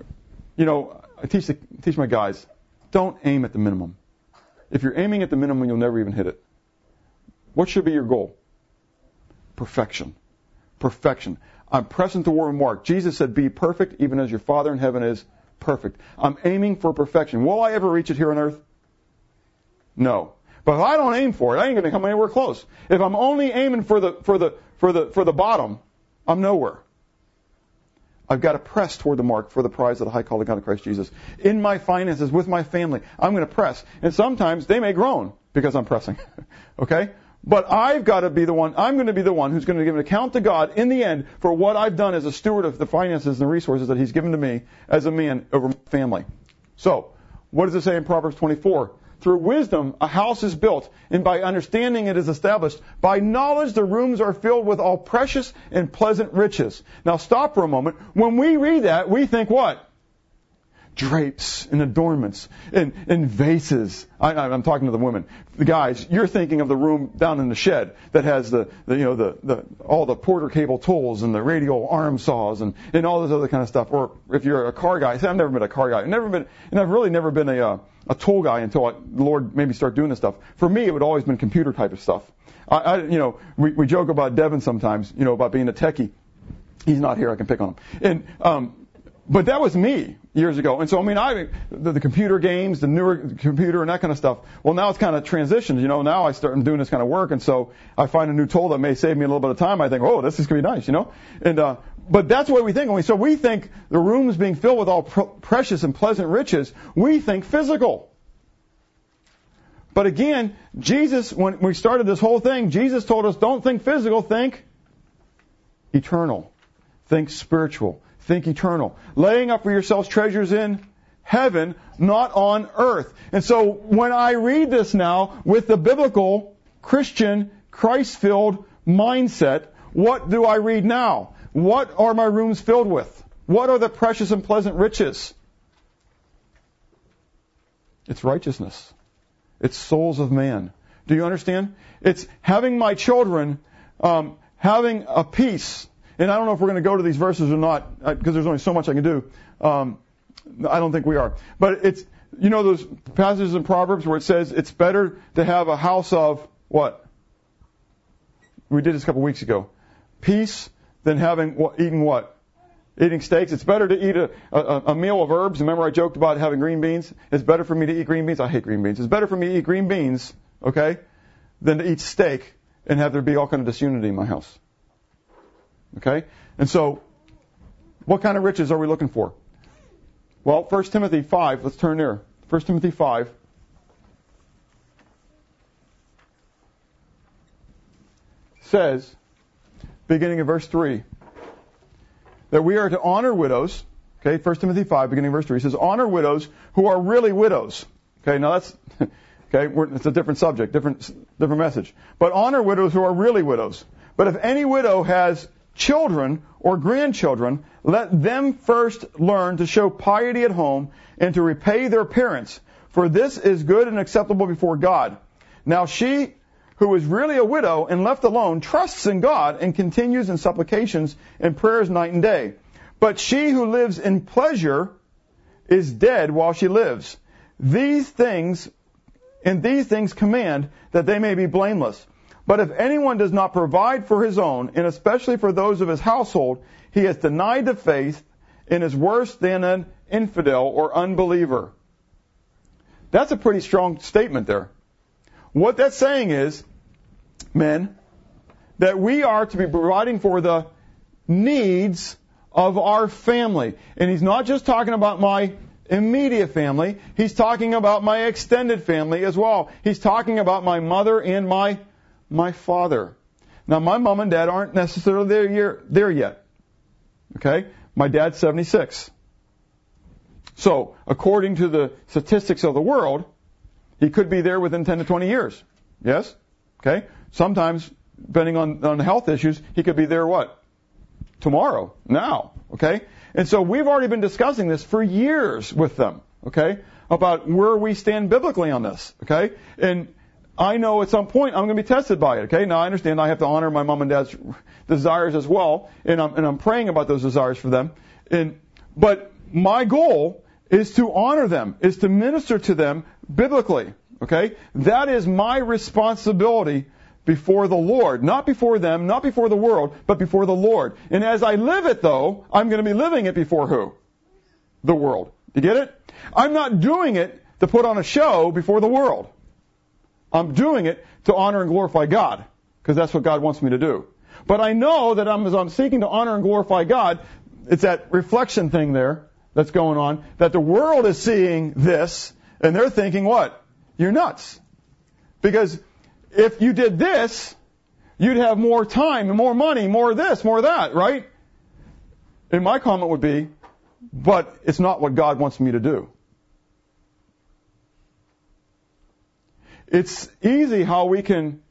you know, I teach the, teach my guys, don't aim at the minimum. If you're aiming at the minimum, you'll never even hit it. What should be your goal? Perfection. Perfection. I'm pressing toward mark. Jesus said, Be perfect, even as your Father in heaven is perfect. I'm aiming for perfection. Will I ever reach it here on earth? No. But if I don't aim for it, I ain't going to come anywhere close. If I'm only aiming for the for the for the for the bottom, I'm nowhere. I've got to press toward the mark for the prize of the high calling of God in Christ Jesus. In my finances, with my family, I'm going to press. And sometimes they may groan because I'm pressing. okay? But I've got to be the one, I'm going to be the one who's going to give an account to God in the end for what I've done as a steward of the finances and the resources that He's given to me as a man over my family. So, what does it say in Proverbs 24? Through wisdom, a house is built, and by understanding it is established. By knowledge, the rooms are filled with all precious and pleasant riches. Now stop for a moment. When we read that, we think what? Drapes and adornments and, and vases. I, I'm talking to the women. The guys, you're thinking of the room down in the shed that has the, the you know the, the all the Porter-Cable tools and the radial arm saws and, and all this other kind of stuff. Or if you're a car guy, I've never been a car guy. I've never been, and I've really never been a uh, a tool guy until I, the Lord made me start doing this stuff. For me, it would always been computer type of stuff. I, I you know, we, we joke about Devin sometimes, you know, about being a techie. He's not here. I can pick on him. And um, but that was me years ago. And so, I mean, I, the, the computer games, the newer computer and that kind of stuff. Well, now it's kind of transitioned. You know, now I start doing this kind of work. And so I find a new tool that may save me a little bit of time. I think, oh, this is going to be nice, you know? And, uh, but that's what we think. And we, so we think the rooms being filled with all pr- precious and pleasant riches, we think physical. But again, Jesus, when we started this whole thing, Jesus told us don't think physical, think eternal. Think spiritual. Think eternal. Laying up for yourselves treasures in heaven, not on earth. And so when I read this now with the biblical, Christian, Christ filled mindset, what do I read now? What are my rooms filled with? What are the precious and pleasant riches? It's righteousness. It's souls of man. Do you understand? It's having my children um, having a peace and I don't know if we're going to go to these verses or not, because uh, there's only so much I can do. Um, I don't think we are. But it's, you know, those passages in Proverbs where it says it's better to have a house of what? We did this a couple weeks ago. Peace than having what, eating what? Eating steaks. It's better to eat a, a, a meal of herbs. Remember I joked about having green beans? It's better for me to eat green beans. I hate green beans. It's better for me to eat green beans, okay, than to eat steak and have there be all kind of disunity in my house. Okay? And so, what kind of riches are we looking for? Well, 1 Timothy 5, let's turn there. 1 Timothy 5. says, beginning in verse 3, that we are to honor widows. Okay, 1 Timothy 5, beginning verse 3 says, honor widows who are really widows. Okay, now that's, okay, it's a different subject, different, different message. But honor widows who are really widows. But if any widow has children or grandchildren, let them first learn to show piety at home and to repay their parents, for this is good and acceptable before God. Now she who is really a widow and left alone trusts in God and continues in supplications and prayers night and day. But she who lives in pleasure is dead while she lives. These things, and these things command that they may be blameless. But if anyone does not provide for his own, and especially for those of his household, he has denied the faith and is worse than an infidel or unbeliever. That's a pretty strong statement there. What that's saying is, men, that we are to be providing for the needs of our family. And he's not just talking about my immediate family, he's talking about my extended family as well. He's talking about my mother and my my father. Now, my mom and dad aren't necessarily there, there yet. Okay? My dad's 76. So, according to the statistics of the world, he could be there within 10 to 20 years. Yes? Okay? Sometimes, depending on, on health issues, he could be there what? Tomorrow. Now. Okay? And so we've already been discussing this for years with them. Okay? About where we stand biblically on this. Okay? And I know at some point I'm going to be tested by it. Okay, now I understand I have to honor my mom and dad's desires as well, and I'm and I'm praying about those desires for them. And but my goal is to honor them, is to minister to them biblically. Okay, that is my responsibility before the Lord. Not before them, not before the world, but before the Lord. And as I live it though, I'm going to be living it before who? The world. You get it? I'm not doing it to put on a show before the world. I'm doing it to honor and glorify God, because that's what God wants me to do. But I know that I'm, as I'm seeking to honor and glorify God, it's that reflection thing there that's going on, that the world is seeing this, and they're thinking what? You're nuts. Because if you did this, you'd have more time and more money, more this, more that, right? And my comment would be, but it's not what God wants me to do. It's easy how we can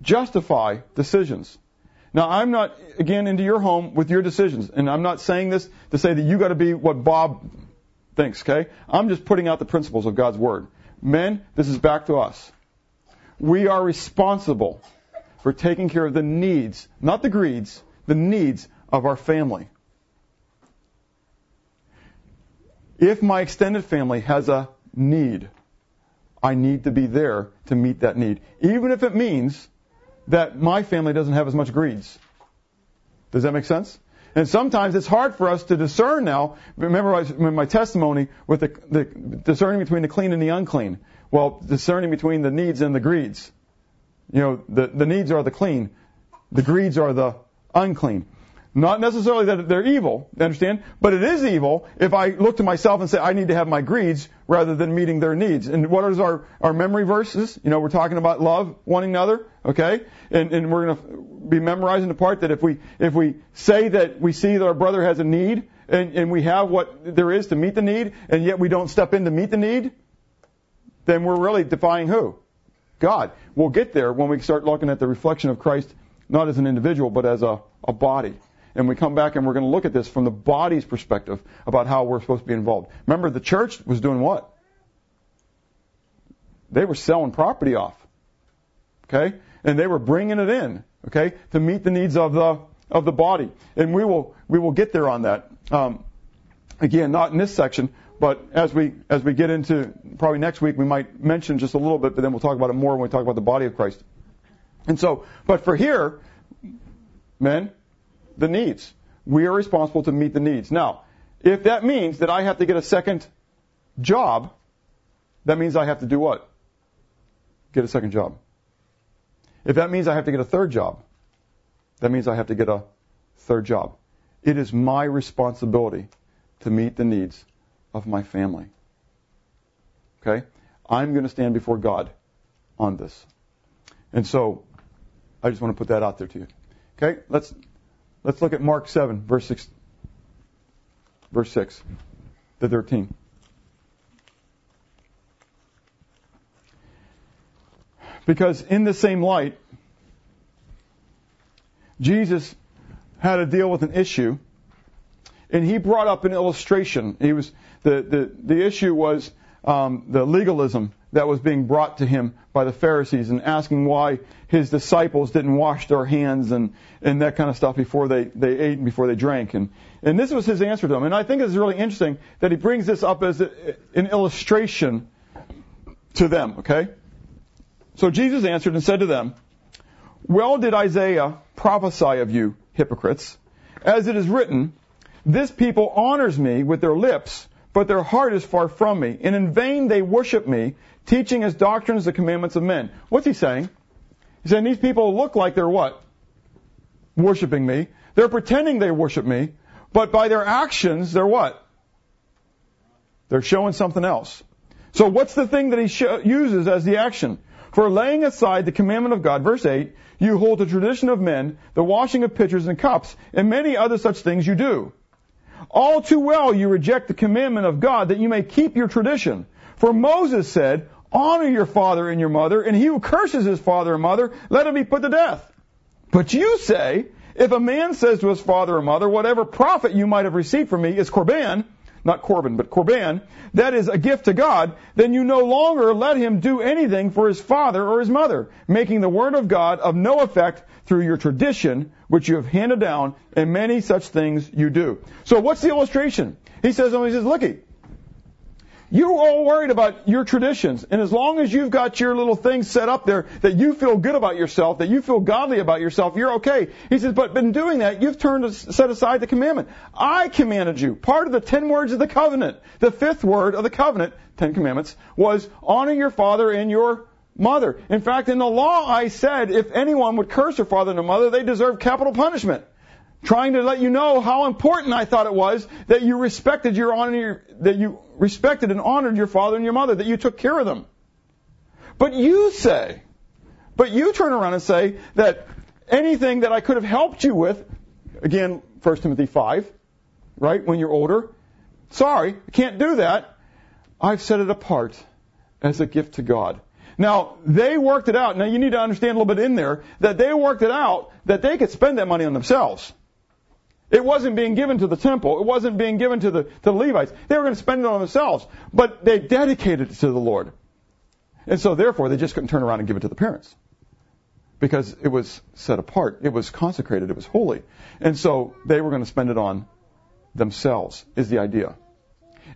justify decisions. Now, I'm not, again, into your home with your decisions, and I'm not saying this to say that you got to be what Bob thinks, okay? I'm just putting out the principles of God's Word. Men, this is back to us. We are responsible for taking care of the needs, not the greeds, the needs of our family. If my extended family has a need, I need to be there to meet that need. Even if it means that my family doesn't have as much greeds. Does that make sense? And sometimes it's hard for us to discern now. Remember my testimony with the, the discerning between the clean and the unclean. Well, discerning between the needs and the greeds. You know, the, the needs are the clean. The greeds are the unclean. Not necessarily that they're evil, understand? But it is evil if I look to myself and say, I need to have my greeds rather than meeting their needs. And what is our, our memory verses? You know, we're talking about love one another, okay? And, and we're going to be memorizing the part that if we, if we say that we see that our brother has a need and, and we have what there is to meet the need and yet we don't step in to meet the need, then we're really defying who? God. We'll get there when we start looking at the reflection of Christ, not as an individual, but as a, a body and we come back and we're going to look at this from the body's perspective about how we're supposed to be involved. Remember, the church was doing what? They were selling property off. Okay? And they were bringing it in, okay, to meet the needs of the of the body. And we will we will get there on that. Um, again, not in this section, but as we as we get into probably next week, we might mention just a little bit, but then we'll talk about it more when we talk about the body of Christ. And so, but for here, men, the needs. We are responsible to meet the needs. Now, if that means that I have to get a second job, that means I have to do what? Get a second job. If that means I have to get a third job, that means I have to get a third job. It is my responsibility to meet the needs of my family. Okay? I'm going to stand before God on this. And so, I just want to put that out there to you. Okay? Let's Let's look at Mark 7, verse 6, verse 6 to 13. Because in the same light, Jesus had to deal with an issue, and he brought up an illustration. He was the the, the issue was um, the legalism that was being brought to him by the Pharisees and asking why his disciples didn't wash their hands and, and that kind of stuff before they, they ate and before they drank. And, and this was his answer to them. And I think it's really interesting that he brings this up as a, an illustration to them, okay? So Jesus answered and said to them, Well did Isaiah prophesy of you, hypocrites, as it is written, This people honors me with their lips, but their heart is far from me, and in vain they worship me, teaching as doctrines the commandments of men. What's he saying? He's saying these people look like they're what? Worshipping me. They're pretending they worship me, but by their actions, they're what? They're showing something else. So what's the thing that he sh- uses as the action? For laying aside the commandment of God, verse 8, you hold the tradition of men, the washing of pitchers and cups, and many other such things you do. All too well you reject the commandment of God that you may keep your tradition. For Moses said, honor your father and your mother, and he who curses his father and mother, let him be put to death. But you say, if a man says to his father or mother, whatever profit you might have received from me is korban, not korban, but korban, that is a gift to God, then you no longer let him do anything for his father or his mother, making the word of God of no effect through your tradition, which you have handed down, and many such things you do. So what's the illustration? He says, he says, looky, You're all worried about your traditions. And as long as you've got your little things set up there that you feel good about yourself, that you feel godly about yourself, you're okay. He says, but in doing that, you've turned to set aside the commandment. I commanded you. Part of the ten words of the covenant, the fifth word of the covenant, Ten Commandments, was honor your father and your mother. In fact, in the law I said if anyone would curse their father and their mother, they deserve capital punishment trying to let you know how important I thought it was that you respected your honor, that you respected and honored your father and your mother, that you took care of them. But you say, but you turn around and say that anything that I could have helped you with, again, 1 Timothy 5, right, when you're older, sorry, can't do that. I've set it apart as a gift to God. Now, they worked it out. Now, you need to understand a little bit in there that they worked it out that they could spend that money on themselves. It wasn't being given to the temple. It wasn't being given to the, to the Levites. They were going to spend it on themselves. But they dedicated it to the Lord. And so therefore, they just couldn't turn around and give it to the parents. Because it was set apart. It was consecrated. It was holy. And so they were going to spend it on themselves, is the idea.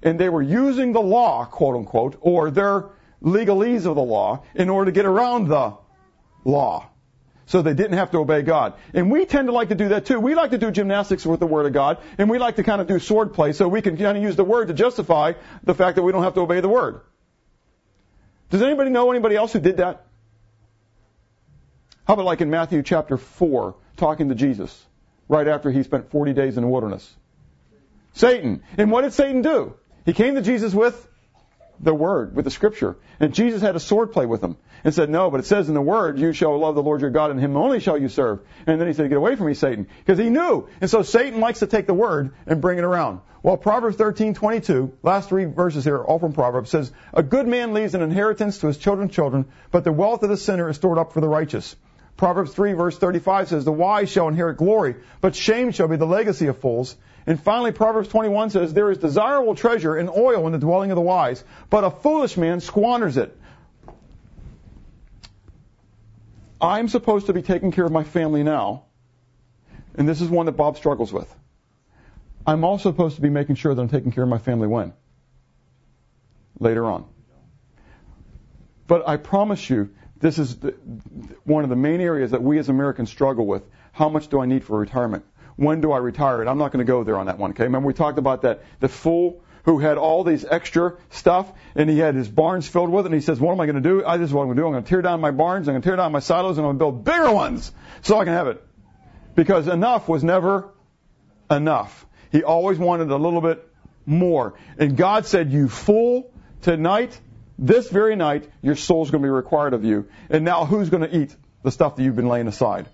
And they were using the law, quote unquote, or their legalese of the law in order to get around the law so they didn't have to obey God. And we tend to like to do that too. We like to do gymnastics with the Word of God, and we like to kind of do sword play so we can kind of use the Word to justify the fact that we don't have to obey the Word. Does anybody know anybody else who did that? How about like in Matthew chapter 4, talking to Jesus, right after he spent 40 days in the wilderness? Satan. And what did Satan do? He came to Jesus with the Word, with the Scripture. And Jesus had a sword play with him and said, No, but it says in the Word, you shall love the Lord your God and him only shall you serve. And then he said, Get away from me, Satan. Because he knew. And so Satan likes to take the Word and bring it around. Well, Proverbs 13:22, last three verses here, all from Proverbs, says, A good man leaves an inheritance to his children's children, but the wealth of the sinner is stored up for the righteous. Proverbs 3 verse 35 says, The wise shall inherit glory, but shame shall be the legacy of fools. And finally, Proverbs 21 says, There is desirable treasure in oil in the dwelling of the wise, but a foolish man squanders it. I'm supposed to be taking care of my family now, and this is one that Bob struggles with. I'm also supposed to be making sure that I'm taking care of my family when? Later on. But I promise you, this is the, one of the main areas that we as Americans struggle with. How much do I need for retirement? When do I retire? I'm not going to go there on that one. Okay. Remember we talked about that the fool who had all these extra stuff and he had his barns filled with it and he says, what am I going to do? I, this is what I'm going to do. I'm going to tear down my barns. I'm going to tear down my silos and I'm going to build bigger ones so I can have it. Because enough was never enough. He always wanted a little bit more. And God said, you fool, tonight this very night, your soul's going to be required of you. And now who's going to eat the stuff that you've been laying aside?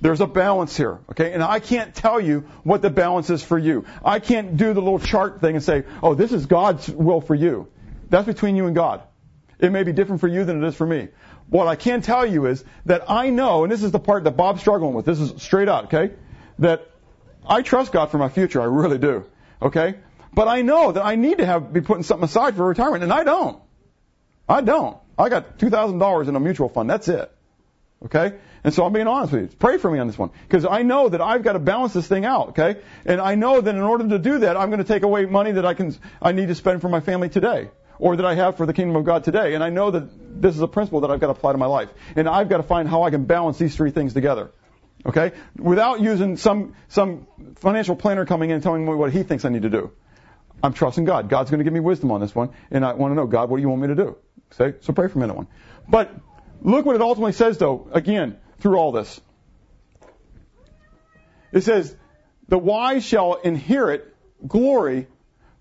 There's a balance here, okay? And I can't tell you what the balance is for you. I can't do the little chart thing and say, oh, this is God's will for you. That's between you and God. It may be different for you than it is for me. What I can tell you is that I know, and this is the part that Bob's struggling with, this is straight out, okay? That I trust God for my future, I really do, okay? But I know that I need to have, be putting something aside for retirement, and I don't. I don't. I got $2,000 in a mutual fund. That's it. Okay? And so I'm being honest with you. Pray for me on this one. Because I know that I've got to balance this thing out. Okay? And I know that in order to do that, I'm going to take away money that I can, I need to spend for my family today. Or that I have for the kingdom of God today. And I know that this is a principle that I've got to apply to my life. And I've got to find how I can balance these three things together. Okay? Without using some, some financial planner coming in and telling me what he thinks I need to do. I'm trusting God. God's going to give me wisdom on this one. And I want to know, God, what do you want me to do? Say, So pray for me on that one. But look what it ultimately says though, again, through all this. It says, the wise shall inherit glory,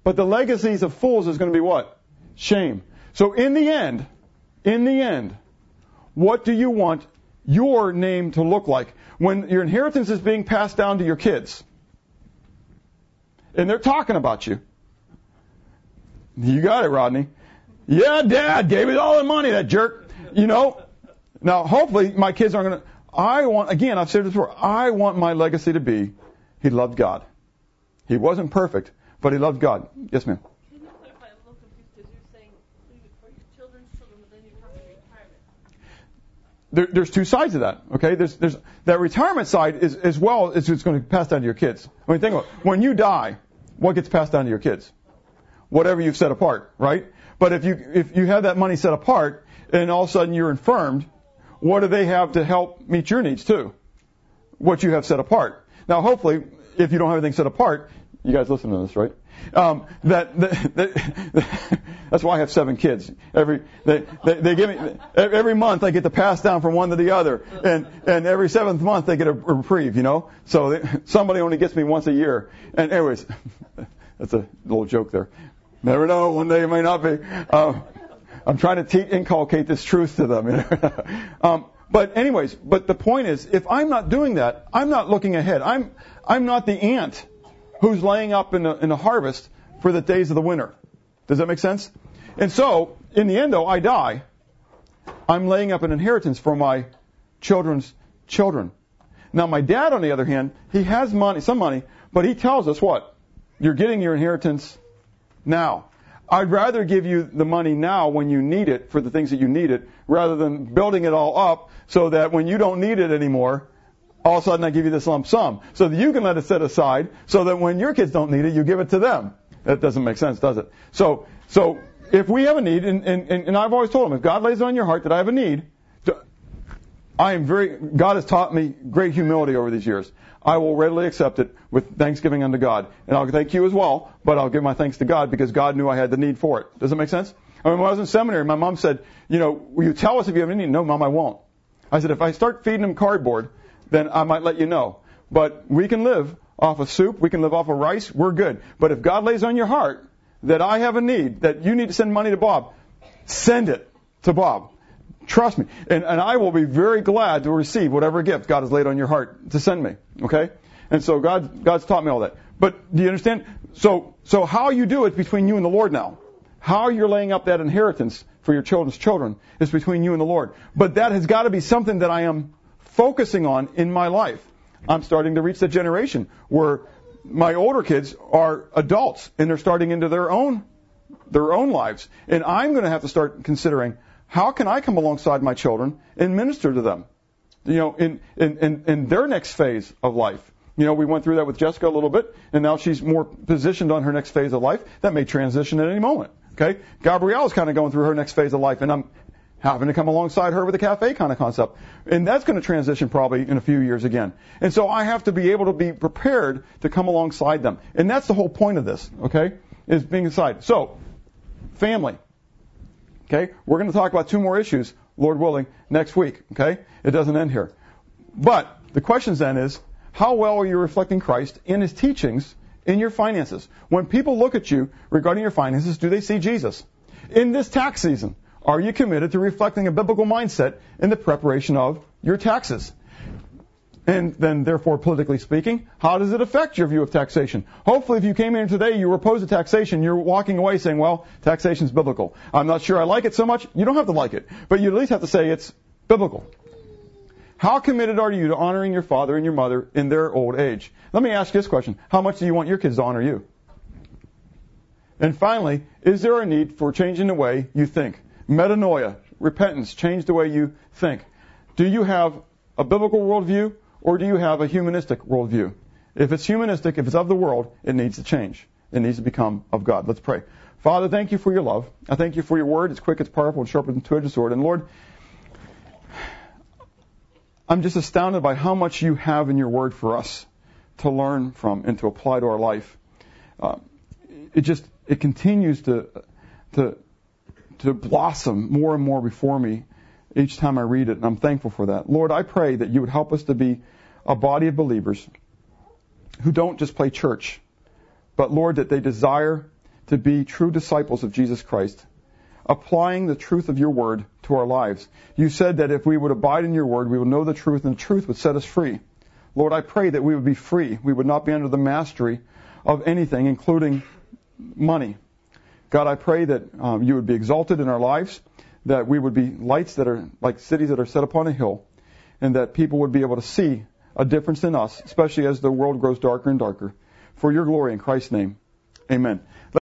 but the legacies of fools is going to be what? Shame. So in the end, in the end, what do you want your name to look like when your inheritance is being passed down to your kids? And they're talking about you. You got it, Rodney. Yeah, dad gave me all the money, that jerk. You know? Now, hopefully my kids aren't going to, I want, again, I've said this before, I want my legacy to be, he loved God. He wasn't perfect, but he loved God. Yes, ma'am. There, there's two sides of that. Okay, there's, there's that retirement side is as well is it's going to pass down to your kids. I mean, think about it. when you die, what gets passed down to your kids? whatever you've set apart, right? But if you if you have that money set apart and all of a sudden you're infirmed, what do they have to help meet your needs too? What you have set apart. Now, hopefully, if you don't have anything set apart, you guys listen to this, right? Um, that, that, that that's why I have seven kids. Every they, they they give me every month I get to pass down from one to the other, and and every seventh month they get a reprieve, you know. So they, somebody only gets me once a year. And anyways, that's a little joke there. Never know. One day it may not be. Um, I'm trying to te- inculcate this truth to them. You know? um, but anyways, but the point is, if I'm not doing that, I'm not looking ahead. I'm I'm not the ant who's laying up in the, in the harvest for the days of the winter. Does that make sense? And so, in the end, though, I die. I'm laying up an inheritance for my children's children. Now, my dad, on the other hand, he has money, some money, but he tells us what? You're getting your inheritance now. I'd rather give you the money now when you need it for the things that you need it, rather than building it all up so that when you don't need it anymore, all of a sudden I give you this lump sum so that you can let it set aside so that when your kids don't need it, you give it to them. That doesn't make sense, does it? So, so if we have a need, and, and, and I've always told them, if God lays it on your heart that I have a need, I am very, God has taught me great humility over these years. I will readily accept it with thanksgiving unto God. And I'll thank you as well, but I'll give my thanks to God because God knew I had the need for it. Does that make sense? I mean, when I was in seminary, my mom said, you know, will you tell us if you have any need? No, mom, I won't. I said, if I start feeding them cardboard, then I might let you know. But we can live off of soup, we can live off of rice, we're good. But if God lays on your heart that I have a need, that you need to send money to Bob, send it to Bob. Trust me. And, and I will be very glad to receive whatever gift God has laid on your heart to send me. Okay? And so God, God's taught me all that. But do you understand? So, so how you do it between you and the Lord now. How you're laying up that inheritance for your children's children is between you and the Lord. But that has got to be something that I am focusing on in my life. I'm starting to reach that generation where my older kids are adults and they're starting into their own their own lives. And I'm going to have to start considering how can I come alongside my children and minister to them? You know, in, in, in, in their next phase of life. You know, we went through that with Jessica a little bit, and now she's more positioned on her next phase of life. That may transition at any moment. Okay? Gabrielle's kind of going through her next phase of life, and I'm having to come alongside her with a cafe kind of concept. And that's going to transition probably in a few years again. And so I have to be able to be prepared to come alongside them. And that's the whole point of this, okay? Is being aside. So, family. Okay? We're going to talk about two more issues, Lord willing, next week, okay? It doesn't end here. But the question then is, how well are you reflecting Christ in his teachings in your finances? When people look at you regarding your finances, do they see Jesus? In this tax season, are you committed to reflecting a biblical mindset in the preparation of your taxes? And then, therefore, politically speaking, how does it affect your view of taxation? Hopefully, if you came in today, you were opposed to taxation, you're walking away saying, well, taxation is biblical. I'm not sure I like it so much. You don't have to like it, but you at least have to say it's biblical. How committed are you to honoring your father and your mother in their old age? Let me ask this question. How much do you want your kids to honor you? And finally, is there a need for changing the way you think? Metanoia, repentance, change the way you think. Do you have a biblical worldview or do you have a humanistic worldview? If it's humanistic, if it's of the world, it needs to change. It needs to become of God. Let's pray. Father, thank you for your love. I thank you for your word. It's quick, it's powerful, it's sharper than two-edged sword. And Lord, I'm just astounded by how much you have in your word for us to learn from and to apply to our life. Uh, it just it continues to to to blossom more and more before me each time I read it, and I'm thankful for that. Lord, I pray that you would help us to be a body of believers who don't just play church, but Lord, that they desire to be true disciples of Jesus Christ, applying the truth of your word to our lives. You said that if we would abide in your word, we would know the truth, and the truth would set us free. Lord, I pray that we would be free. We would not be under the mastery of anything, including money. God, I pray that um, you would be exalted in our lives, that we would be lights that are like cities that are set upon a hill, and that people would be able to see a difference in us, especially as the world grows darker and darker. For your glory in Christ's name, amen.